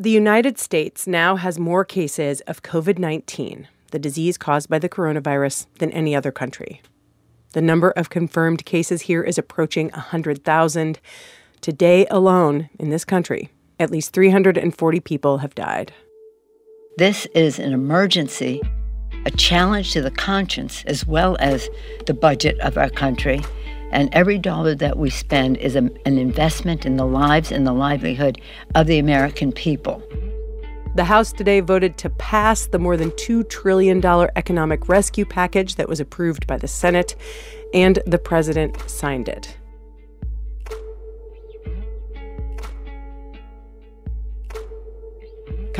The United States now has more cases of COVID 19, the disease caused by the coronavirus, than any other country. The number of confirmed cases here is approaching 100,000. Today alone in this country, at least 340 people have died. This is an emergency, a challenge to the conscience as well as the budget of our country. And every dollar that we spend is a, an investment in the lives and the livelihood of the American people. The House today voted to pass the more than $2 trillion economic rescue package that was approved by the Senate, and the president signed it.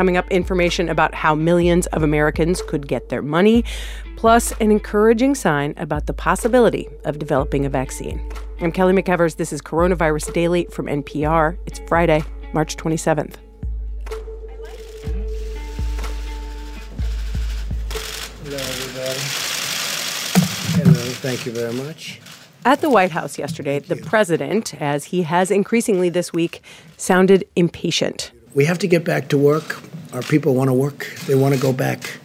Coming up, information about how millions of Americans could get their money, plus an encouraging sign about the possibility of developing a vaccine. I'm Kelly McEvers. This is Coronavirus Daily from NPR. It's Friday, March 27th. Hello, everybody. Hello, thank you very much. At the White House yesterday, the president, as he has increasingly this week, sounded impatient. We have to get back to work. Our people want to work, they want to go back.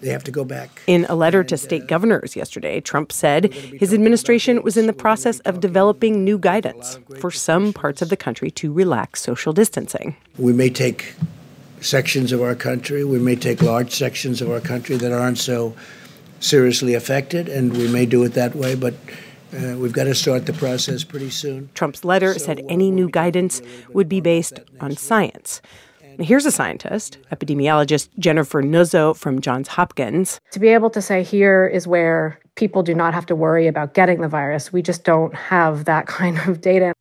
They have to go back. In a letter to state governors yesterday, Trump said his administration was in the process of developing new guidance for some parts of the country to relax social distancing. We may take sections of our country, we may take large sections of our country that aren't so seriously affected, and we may do it that way, but uh, we've got to start the process pretty soon. Trump's letter so, said any new guidance would be based on science. Here's a scientist, epidemiologist Jennifer Nuzzo from Johns Hopkins. To be able to say here is where people do not have to worry about getting the virus, we just don't have that kind of data.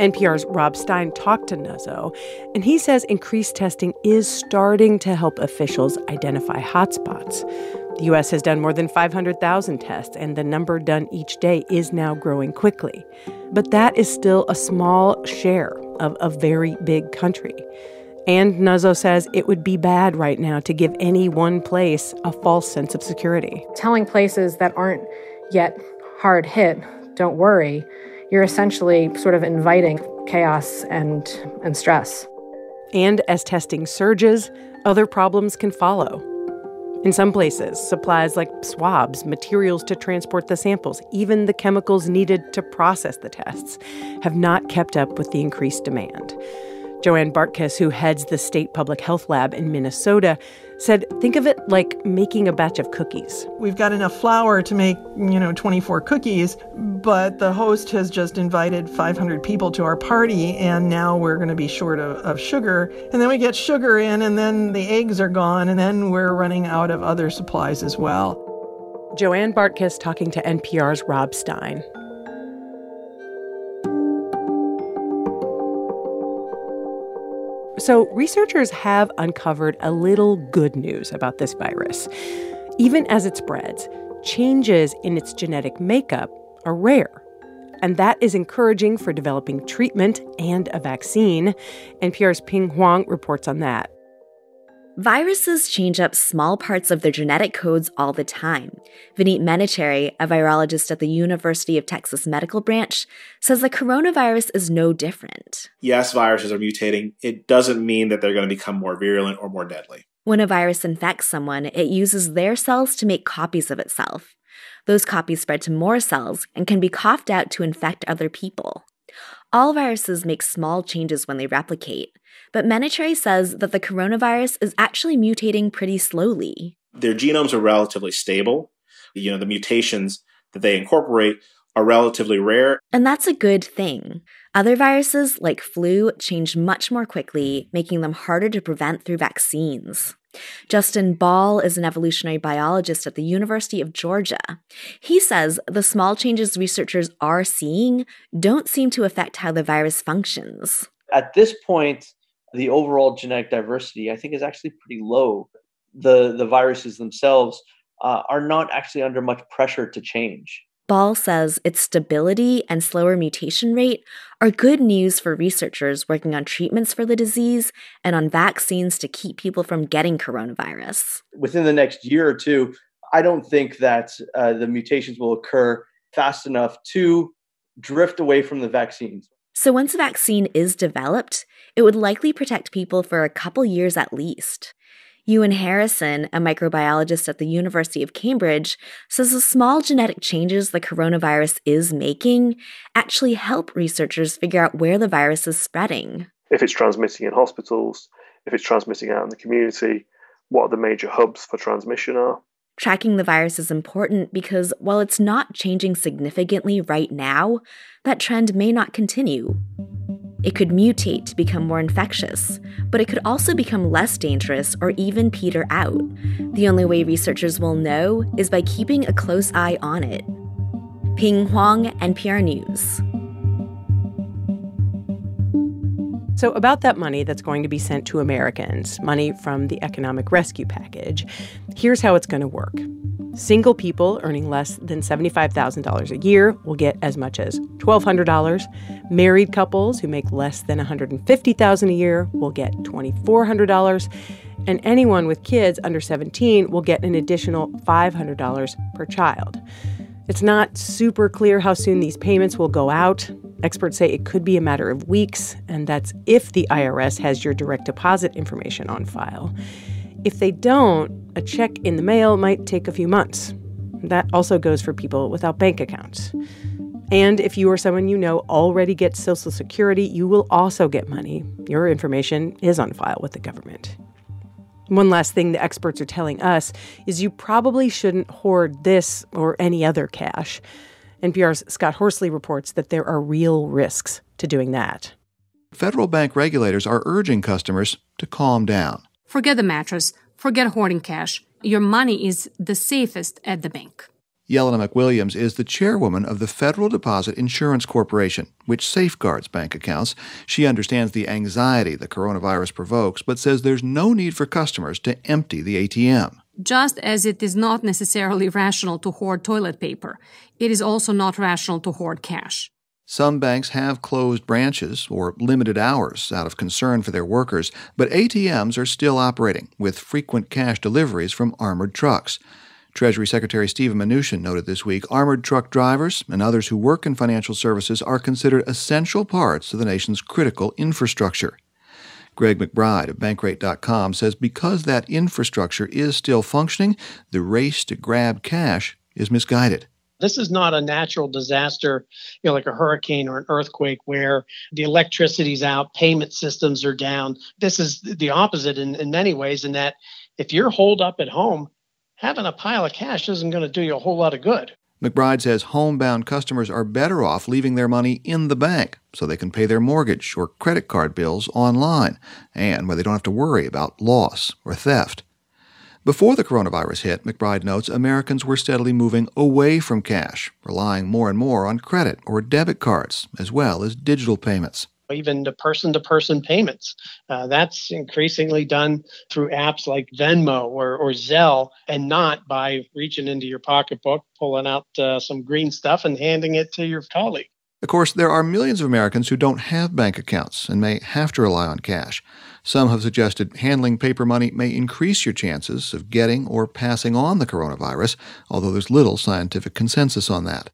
NPR's Rob Stein talked to Nuzzo, and he says increased testing is starting to help officials identify hotspots. The U.S. has done more than 500,000 tests, and the number done each day is now growing quickly. But that is still a small share of a very big country. And Nuzzo says it would be bad right now to give any one place a false sense of security. Telling places that aren't yet hard hit, don't worry, you're essentially sort of inviting chaos and, and stress. And as testing surges, other problems can follow. In some places, supplies like swabs, materials to transport the samples, even the chemicals needed to process the tests, have not kept up with the increased demand. Joanne Bartkus, who heads the state public health lab in Minnesota, said think of it like making a batch of cookies. We've got enough flour to make, you know, 24 cookies, but the host has just invited 500 people to our party and now we're going to be short of, of sugar. And then we get sugar in and then the eggs are gone and then we're running out of other supplies as well. Joanne Bartkus talking to NPR's Rob Stein. So, researchers have uncovered a little good news about this virus. Even as it spreads, changes in its genetic makeup are rare. And that is encouraging for developing treatment and a vaccine. NPR's Pien Huang reports on that. Viruses change up small parts of their genetic codes all the time. Vineet Menachery, a virologist at the University of Texas Medical Branch, says the coronavirus is no different. Yes, viruses are mutating. It doesn't mean that they're going to become more virulent or more deadly. When a virus infects someone, it uses their cells to make copies of itself. Those copies spread to more cells and can be coughed out to infect other people. All viruses make small changes when they replicate, but Menachery says that the coronavirus is actually mutating pretty slowly. Their genomes are relatively stable. You know, the mutations that they incorporate are relatively rare. And that's a good thing. Other viruses, like flu, change much more quickly, making them harder to prevent through vaccines. Justin Bahl is an evolutionary biologist at the University of Georgia. He says the small changes researchers are seeing don't seem to affect how the virus functions. At this point, the overall genetic diversity, I think, is actually pretty low. The, the viruses themselves uh, are not actually under much pressure to change. Bahl says its stability and slower mutation rate are good news for researchers working on treatments for the disease and on vaccines to keep people from getting coronavirus. Within the next year or two, I don't think that uh, the mutations will occur fast enough to drift away from the vaccines. So once a vaccine is developed, it would likely protect people for a couple years at least. Ewan Harrison, a microbiologist at the University of Cambridge, says the small genetic changes the coronavirus is making actually help researchers figure out where the virus is spreading. If it's transmitting in hospitals, if it's transmitting out in the community, what are the major hubs for transmission are. Tracking the virus is important because while it's not changing significantly right now, that trend may not continue. It could mutate to become more infectious, but it could also become less dangerous or even peter out. The only way researchers will know is by keeping a close eye on it. Pien Huang, NPR News. So, about that money that's going to be sent to Americans, money from the economic rescue package, here's how it's going to work. Single people earning less than $75,000 a year will get as much as $1,200. Married couples who make less than $150,000 a year will get $2,400. And anyone with kids under 17 will get an additional $500 per child. It's not super clear how soon these payments will go out. Experts say it could be a matter of weeks, and that's if the IRS has your direct deposit information on file. If they don't, a check in the mail might take a few months. That also goes for people without bank accounts. And if you or someone you know already gets Social Security, you will also get money. Your information is on file with the government. One last thing the experts are telling us is you probably shouldn't hoard this or any other cash. NPR's Scott Horsley reports that there are real risks to doing that. Federal bank regulators are urging customers to calm down. Forget the mattress, forget hoarding cash. Your money is the safest at the bank. Jelena McWilliams is the chairwoman of the Federal Deposit Insurance Corporation, which safeguards bank accounts. She understands the anxiety the coronavirus provokes, but says there's no need for customers to empty the ATM. Just as it is not necessarily rational to hoard toilet paper, it is also not rational to hoard cash. Some banks have closed branches or limited hours out of concern for their workers, but ATMs are still operating with frequent cash deliveries from armored trucks. Treasury Secretary Steven Mnuchin noted this week armored truck drivers and others who work in financial services are considered essential parts of the nation's critical infrastructure. Greg McBride of Bankrate.com says because that infrastructure is still functioning, the race to grab cash is misguided. This is not a natural disaster, you know, like a hurricane or an earthquake where the electricity's out, payment systems are down. This is the opposite in, in many ways, in that if you're holed up at home, having a pile of cash isn't going to do you a whole lot of good. McBride says homebound customers are better off leaving their money in the bank so they can pay their mortgage or credit card bills online and where they don't have to worry about loss or theft. Before the coronavirus hit, McBride notes Americans were steadily moving away from cash, relying more and more on credit or debit cards, as well as digital payments even the person to person payments. Uh, that's increasingly done through apps like Venmo or, or Zelle and not by reaching into your pocketbook, pulling out uh, some green stuff and handing it to your colleague. Of course, there are millions of Americans who don't have bank accounts and may have to rely on cash. Some have suggested handling paper money may increase your chances of getting or passing on the coronavirus, although there's little scientific consensus on that.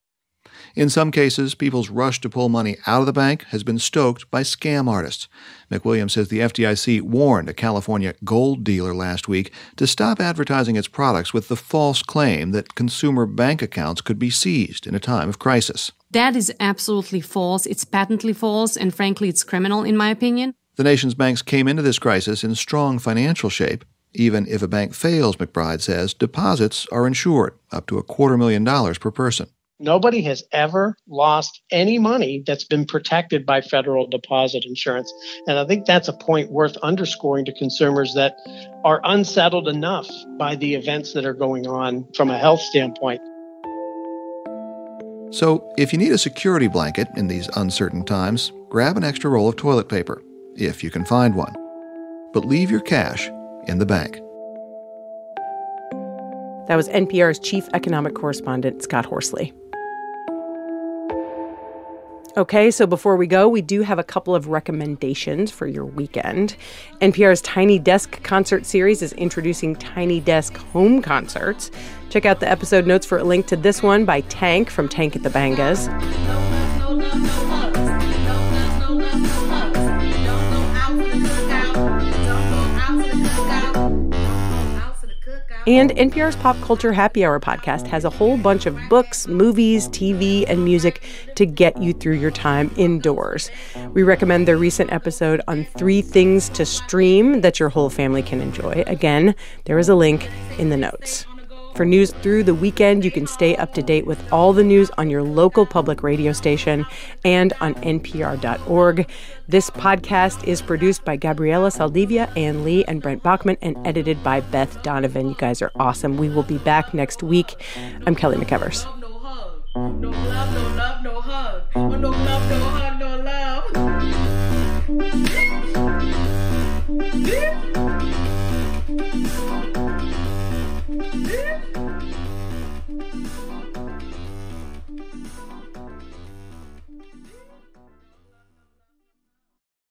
In some cases, people's rush to pull money out of the bank has been stoked by scam artists. McWilliams says the FDIC warned a California gold dealer last week to stop advertising its products with the false claim that consumer bank accounts could be seized in a time of crisis. That is absolutely false. It's patently false, and frankly, it's criminal, in my opinion. The nation's banks came into this crisis in strong financial shape. Even if a bank fails, McBride says, deposits are insured up to a quarter million dollars per person. Nobody has ever lost any money that's been protected by federal deposit insurance. And I think that's a point worth underscoring to consumers that are unsettled enough by the events that are going on from a health standpoint. So, if you need a security blanket in these uncertain times, grab an extra roll of toilet paper, if you can find one. But leave your cash in the bank. That was NPR's chief economic correspondent, Scott Horsley. Okay, so before we go, we do have a couple of recommendations for your weekend. NPR's Tiny Desk concert series is introducing Tiny Desk home concerts. Check out the episode notes for a link to this one by Tank from Tank and the Bangas. And NPR's Pop Culture Happy Hour podcast has a whole bunch of books, movies, TV, and music to get you through your time indoors. We recommend their recent episode on three things to stream that your whole family can enjoy. Again, there is a link in the notes. For news through the weekend, you can stay up to date with all the news on your local public radio station and on npr.org. This podcast is produced by Gabriela Saldivia, Ann Lee, and Brent Bachman, and edited by Beth Donovan. You guys are awesome. We will be back next week. I'm Kelly McEvers. No love, no love, no hug. No love, no hug.